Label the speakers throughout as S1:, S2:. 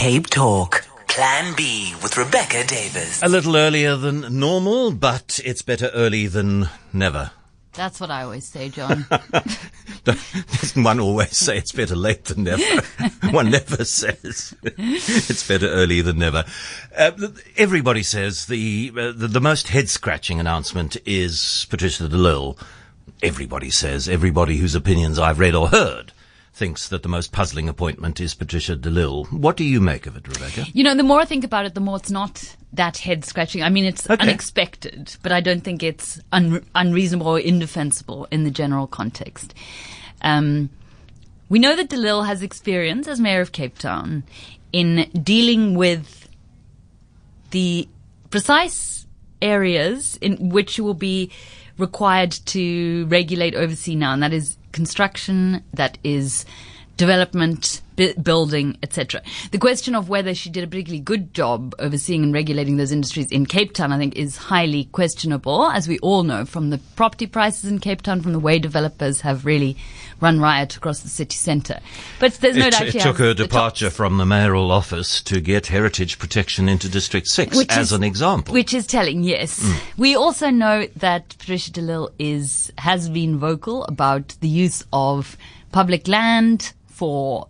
S1: Cape Talk. Plan B with Rebecca Davis.
S2: A little earlier than normal, but it's better early than never.
S3: That's what I always say, John.
S2: Doesn't one always say it's better late than never? one never says it's better early than never. Uh, everybody says the, uh, the, the most head scratching announcement is Patricia de Lille. Everybody says, everybody whose opinions I've read or heard thinks that the most puzzling appointment is Patricia de Lille. What do you make of it, Rebecca?
S3: You know, the more I think about it, the more it's not that head scratching. I mean, it's
S2: Okay.
S3: unexpected, but I don't think it's un- unreasonable or indefensible in the general context. Um, we know that de Lille has experience as mayor of Cape Town in dealing with the precise areas in which you will be required to regulate oversee now, and that is construction, that is development, bu- building, etc. The question of whether she did a particularly good job overseeing and regulating those industries in Cape Town, I think, is highly questionable, as we all know from the property prices in Cape Town, from the way developers have really run riot across the city centre. But there's no
S2: it,
S3: doubt
S2: it
S3: she
S2: took her departure
S3: chops.
S2: from the mayoral office to get heritage protection into District 6
S3: Which
S2: as
S3: is-
S2: an example.
S3: Which is telling, yes. Mm. We also know that Patricia de Lille is, has been vocal about the use of public land for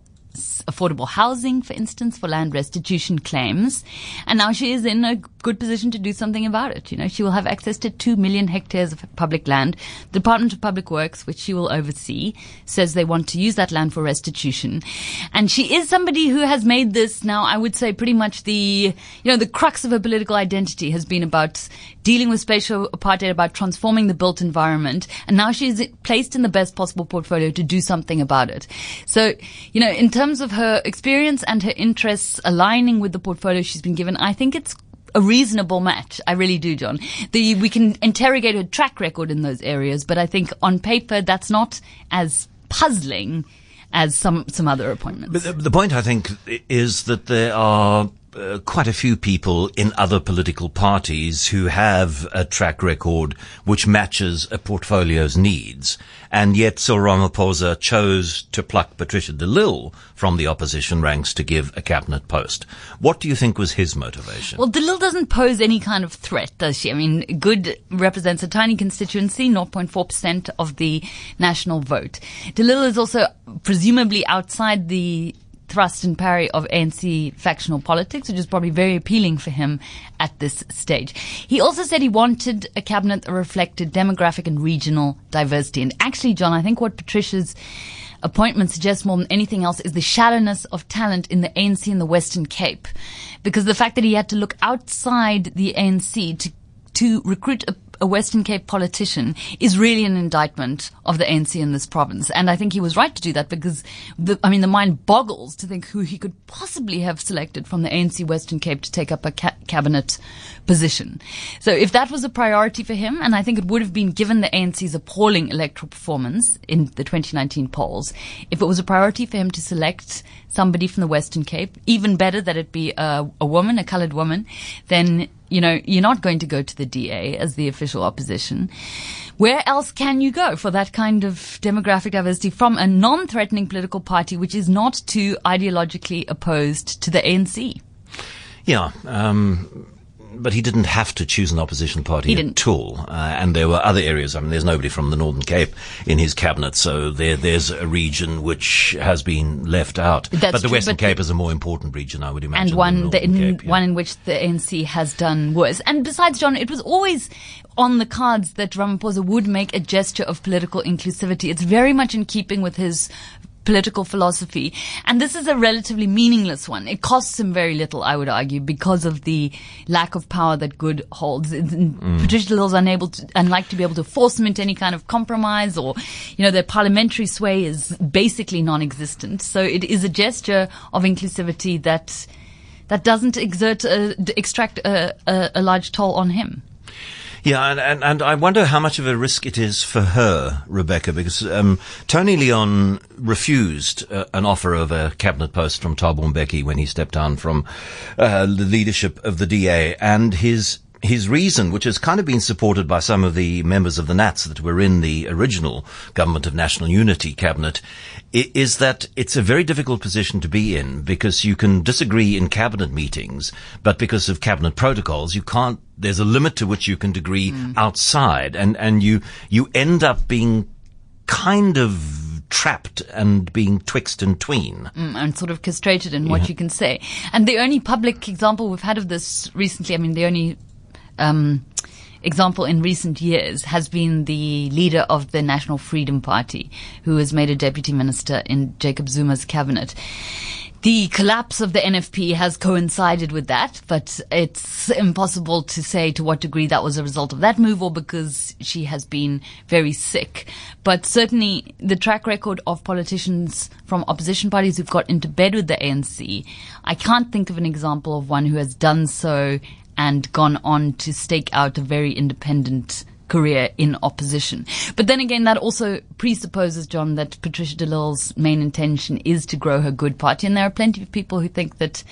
S3: affordable housing, for instance, for land restitution claims. And now she is in a good position to do something about it. You know, she will have access to two million hectares of public land. The Department of Public Works, which she will oversee, says they want to use that land for restitution. And she is somebody who has made this now, I would say, pretty much the, you know, the crux of her political identity has been about dealing with spatial apartheid, about transforming the built environment. And now she's placed in the best possible portfolio to do something about it. So, you know, in terms of her experience and her interests aligning with the portfolio she's been given, I think it's a reasonable match. I really do, John. The, we can interrogate her track record in those areas, but I think on paper that's not as puzzling as some some other appointments.
S2: But the, the point, I think, is that there are uh, quite a few people in other political parties who have a track record which matches a portfolio's needs. And yet Cyril Ramaphosa chose to pluck Patricia de Lille from the opposition ranks to give a cabinet post. What do you think was his motivation?
S3: Well, de Lille doesn't pose any kind of threat, does she? I mean, Good represents a tiny constituency, 0.4% of the national vote. de Lille is also presumably outside the thrust and parry of ANC factional politics, which is probably very appealing for him at this stage. He also said he wanted a cabinet that reflected demographic and regional diversity. And actually, John, I think what Patricia's appointment suggests more than anything else is the shallowness of talent in the ANC in the Western Cape. Because the fact that he had to look outside the ANC to, to recruit a, a Western Cape politician is really an indictment of the ANC in this province. And I think he was right to do that because the, I mean, the mind boggles to think who he could possibly have selected from the ANC Western Cape to take up a ca- cabinet position. So if that was a priority for him, and I think it would have been given the ANC's appalling electoral performance in the 2019 polls, if it was a priority for him to select somebody from the Western Cape, even better that it be a, a woman, a colored woman, then, you know, you're not going to go to the DA as the official opposition. Where else can you go for that kind of demographic diversity from a non-threatening political party which is not too ideologically opposed to the ANC?
S2: Yeah, um, but he didn't have to choose an opposition party
S3: He
S2: at all. Uh, and there were other areas. I mean, there's nobody from the Northern Cape in his cabinet, so there, there's a region which has been left out.
S3: That's
S2: but the
S3: true,
S2: Western
S3: but-
S2: Cape is a more important region, I would imagine.
S3: and one
S2: the
S3: in,
S2: Cape, yeah.
S3: one in which the ANC has done worse. And besides, John, it was always on the cards that Ramaphosa would make a gesture of political inclusivity. It's very much in keeping with his political philosophy. And this is a relatively meaningless one. It costs him very little, I would argue, because of the lack of power that Good holds. It's- mm. Patricia de Lille's unable to, unlike to be able to force him into any kind of compromise or, you know, their parliamentary sway is basically non-existent. So it is a gesture of inclusivity that, that doesn't exert, a, d- extract a, a, a large toll on him.
S2: Yeah, and, and, and I wonder how much of a risk it is for her, Rebecca, because um, Tony Leon refused uh, an offer of a cabinet post from Thabo Mbeki when he stepped down from uh, the leadership of the DA, and his his reason, which has kind of been supported by some of the members of the Nats that were in the original Government of National Unity cabinet, is that it's a very difficult position to be in because you can disagree in cabinet meetings, but because of cabinet protocols, you can't, there's a limit to which you can agree mm. outside and, and you, you end up being kind of trapped and being twixt and tween.
S3: Mm, and sort of castrated in what you can say. And the only public example we've had of this recently, I mean, the only um, example in recent years has been the leader of the National Freedom Party, who was made a deputy minister in Jacob Zuma's cabinet. The collapse of the NFP has coincided with that, but it's impossible to say to what degree that was a result of that move or because she has been very sick. But certainly the track record of politicians from opposition parties who've got into bed with the ANC, I can't think of an example of one who has done so and gone on to stake out a very independent career in opposition. But then again, that also presupposes, John, that Patricia de Lille's main intention is to grow her good party. And there are plenty of people who think that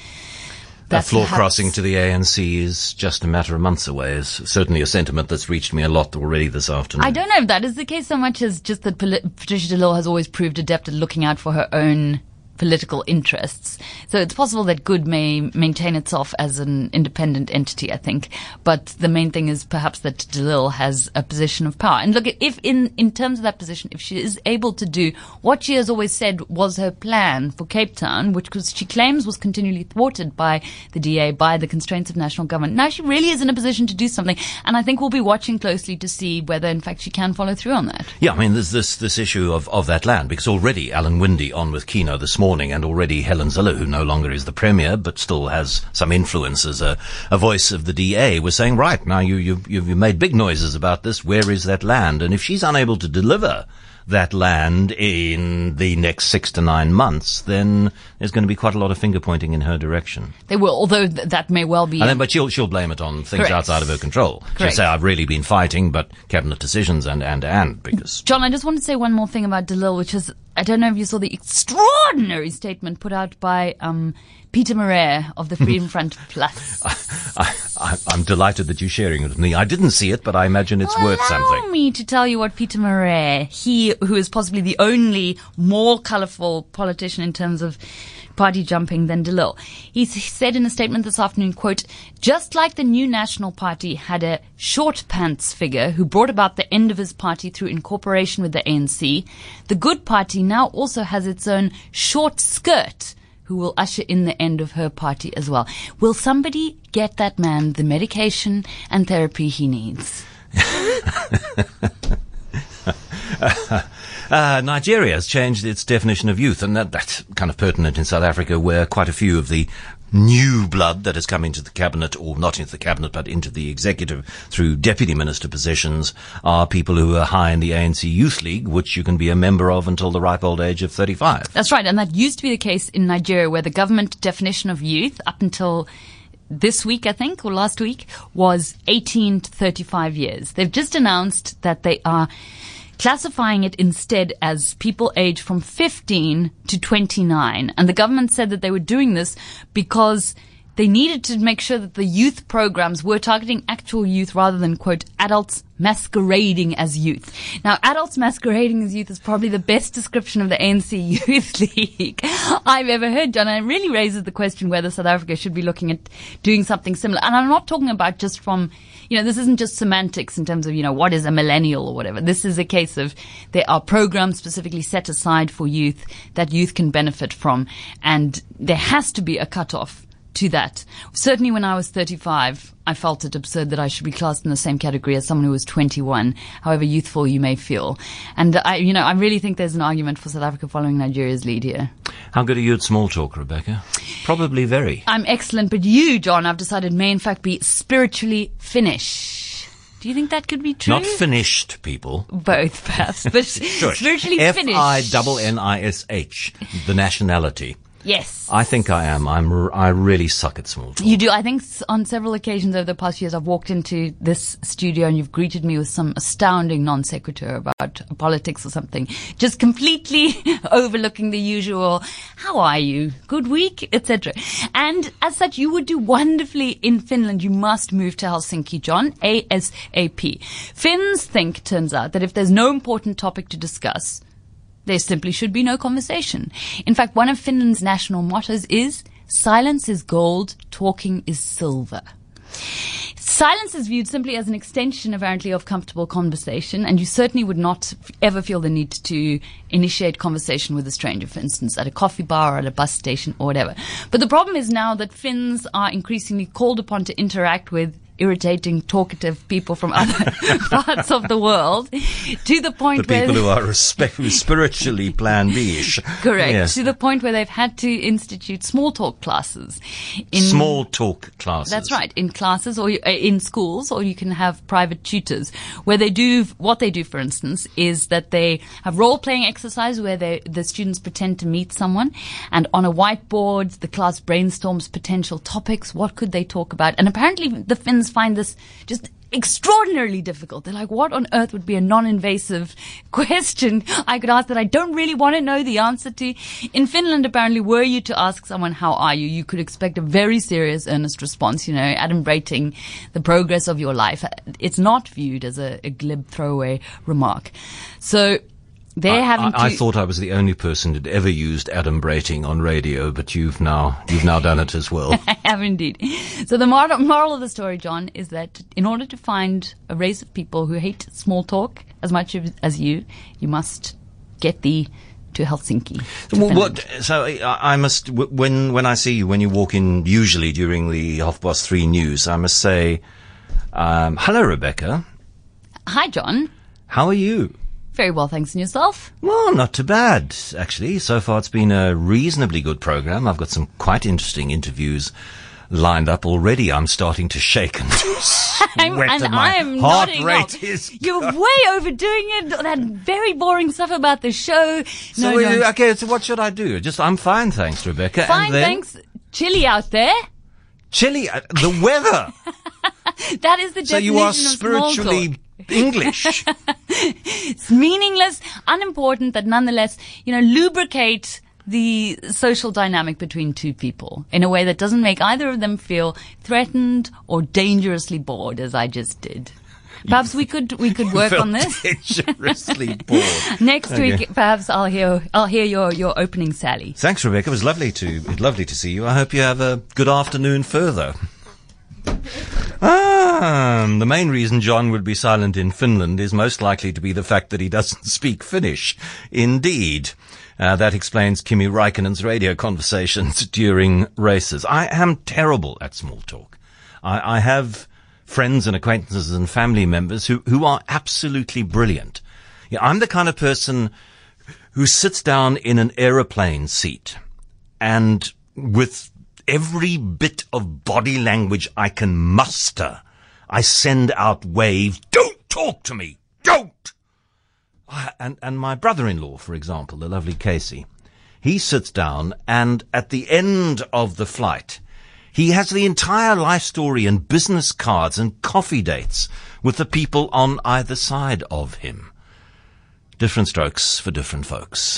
S2: that floor crossing to the ANC is just a matter of months away is certainly a sentiment that's reached me a lot already this afternoon.
S3: I don't know if that is the case so much as just that Patricia de Lille has always proved adept at looking out for her own political interests. So it's possible that good may maintain itself as an independent entity, I think. But the main thing is perhaps that de has a position of power. And look, if in, in terms of that position, if she is able to do what she has always said was her plan for Cape Town, which was, she claims was continually thwarted by the DA, by the constraints of national government. Now she really is in a position to do something. And I think we'll be watching closely to see whether in fact she can follow through on that.
S2: Yeah, I mean, there's this, this issue of, of that land because already Alan Winde on with Kieno this morning morning, and already Helen Zille, who no longer is the premier but still has some influence as a, a voice of the DA, was saying, right, now you, you, you've made big noises about this. Where is that land? And if she's unable to deliver that land in the next six to nine months, then there's going to be quite a lot of finger pointing in her direction.
S3: They will, although th- that may well be.
S2: Then, but she'll she'll blame it on things Correct. outside of her control. Correct. She'll say, "I've really been fighting, but cabinet decisions and and and because."
S3: John, I just want to say one more thing about de Lille, which is I don't know if you saw the extraordinary statement put out by um, Peter Marais of the Freedom Front Plus.
S2: I, am delighted that you're sharing it with me. I didn't see it, but I imagine it's
S3: well,
S2: worth something.
S3: Allow me to tell you what Peter Marais, he who is possibly the only more colourful politician in terms of party jumping than de Lille. He said in a statement this afternoon, quote, just like the new National Party had a short pants figure who brought about the end of his party through incorporation with the ANC, the Good Party now also has its own short skirt who will usher in the end of her party as well. Will somebody get that man the medication and therapy he needs?
S2: Uh, Nigeria has changed its definition of youth, and that, that's kind of pertinent in South Africa, where quite a few of the new blood that has come into the cabinet, or not into the cabinet, but into the executive through deputy minister positions, are people who are high in the ANC Youth League, which you can be a member of until the ripe old age of 35.
S3: That's right, and that used to be the case in Nigeria, where the government definition of youth, up until this week, I think, or last week, was 18 to 35 years. They've just announced that they are classifying it instead as people aged from 15 to 29. And the government said that they were doing this because they needed to make sure that the youth programs were targeting actual youth rather than, quote, adults masquerading as youth. Now, adults masquerading as youth is probably the best description of the ANC Youth League I've ever heard, John. And it really raises the question whether South Africa should be looking at doing something similar. And I'm not talking about just from, you know, this isn't just semantics in terms of, you know, what is a millennial or whatever. This is a case of there are programs specifically set aside for youth that youth can benefit from. And there has to be a cutoff to that. Certainly when I was 35, I felt it absurd that I should be classed in the same category as someone who was 21, however youthful you may feel. And I, you know, I really think there's an argument for South Africa following Nigeria's lead here.
S2: How good are you at small talk, Rebecca? Probably very.
S3: I'm excellent, but you, John, I've decided may in fact be spiritually Finnish. Do you think that could be true?
S2: Not finished people.
S3: Both, perhaps, but spiritually F-I-Finnish.
S2: F I double N I S H, the nationality.
S3: Yes.
S2: I think I am. I'm. R- I really suck at small talk.
S3: You do. I think s- on several occasions over the past years, I've walked into this studio and you've greeted me with some astounding non sequitur about politics or something, just completely overlooking the usual. How are you? Good week, etc. And as such, you would do wonderfully in Finland. You must move to Helsinki, John, ASAP. Finns think, turns out, that if there's no important topic to discuss, there simply should be no conversation. In fact, one of Finland's national mottos is silence is gold, talking is silver. Silence is viewed simply as an extension, apparently, of comfortable conversation, and you certainly would not ever feel the need to initiate conversation with a stranger, for instance, at a coffee bar or at a bus station or whatever. But the problem is now that Finns are increasingly called upon to interact with irritating, talkative people from other parts of the world to the point
S2: the
S3: where
S2: people who are spiritually plan B-ish.
S3: Correct.
S2: Yes.
S3: To the point where they've had to institute small talk classes. In,
S2: Small talk classes.
S3: That's right. In classes or uh, in schools, or you can have private tutors where they do what they do. For instance, is that they have role playing exercise where they, the students pretend to meet someone, and on a whiteboard, the class brainstorms potential topics. What could they talk about? And apparently, the Finns find this just extraordinarily difficult. They're like, what on earth would be a non-invasive question I could ask that I don't really want to know the answer to? In Finland, apparently, were you to ask someone, how are you? You could expect a very serious, earnest response, you know, adumbrating the progress of your life. It's not viewed as a, a glib throwaway remark. So, they're
S2: I,
S3: having
S2: I, I thought I was the only person who'd ever used adumbrating on radio, but you've now you've now done it as well.
S3: I have indeed. So the moral, moral of the story, John, is that in order to find a race of people who hate small talk as much as- as you, you must get thee to Helsinki. to
S2: Well, what, so I, I must when when I see you when you walk in usually during the half past three news, I must say, um, hello, Rebecca.
S3: Hi, John.
S2: How are you?
S3: Very well, thanks. And yourself?
S2: Well, not too bad, actually. So far, it's been a reasonably good program. I've got some quite interesting interviews lined up already. I'm starting to shake and sweat,
S3: I'm, and
S2: and my
S3: I'm
S2: heart rate
S3: off.
S2: is.
S3: You're way overdoing it. That very boring stuff about the show.
S2: So,
S3: no, no.
S2: okay, so what should I do? Just, I'm fine, thanks, Rebecca.
S3: Fine,
S2: then,
S3: thanks. Chilly out there.
S2: Chilly, uh, the weather.
S3: That is the
S2: so
S3: definition
S2: you are
S3: of small talk.
S2: spiritually English.
S3: It's meaningless, unimportant, that nonetheless, you know, lubricate the social dynamic between two people in a way that doesn't make either of them feel threatened or dangerously bored, as I just did. Perhaps we could we could work on this
S2: Dangerously bored.
S3: next
S2: Okay.
S3: week. Perhaps I'll hear I'll hear your your opening sally.
S2: Thanks, Rebecca. It was lovely to lovely to see you. I hope you have a good afternoon further. Ah, the main reason John would be silent in Finland is most likely to be the fact that he doesn't speak Finnish. Indeed. Uh, that explains Kimi Raikkonen's radio conversations during races. I am terrible at small talk. I, I have friends and acquaintances and family members who, who are absolutely brilliant. Yeah, I'm the kind of person who sits down in an aeroplane seat and with every bit of body language I can muster, I send out waves, don't talk to me, don't! Ah, And, and my brother-in-law, for example, the lovely Casey, he sits down and at the end of the flight, he has the entire life story and business cards and coffee dates with the people on either side of him. Different strokes for different folks.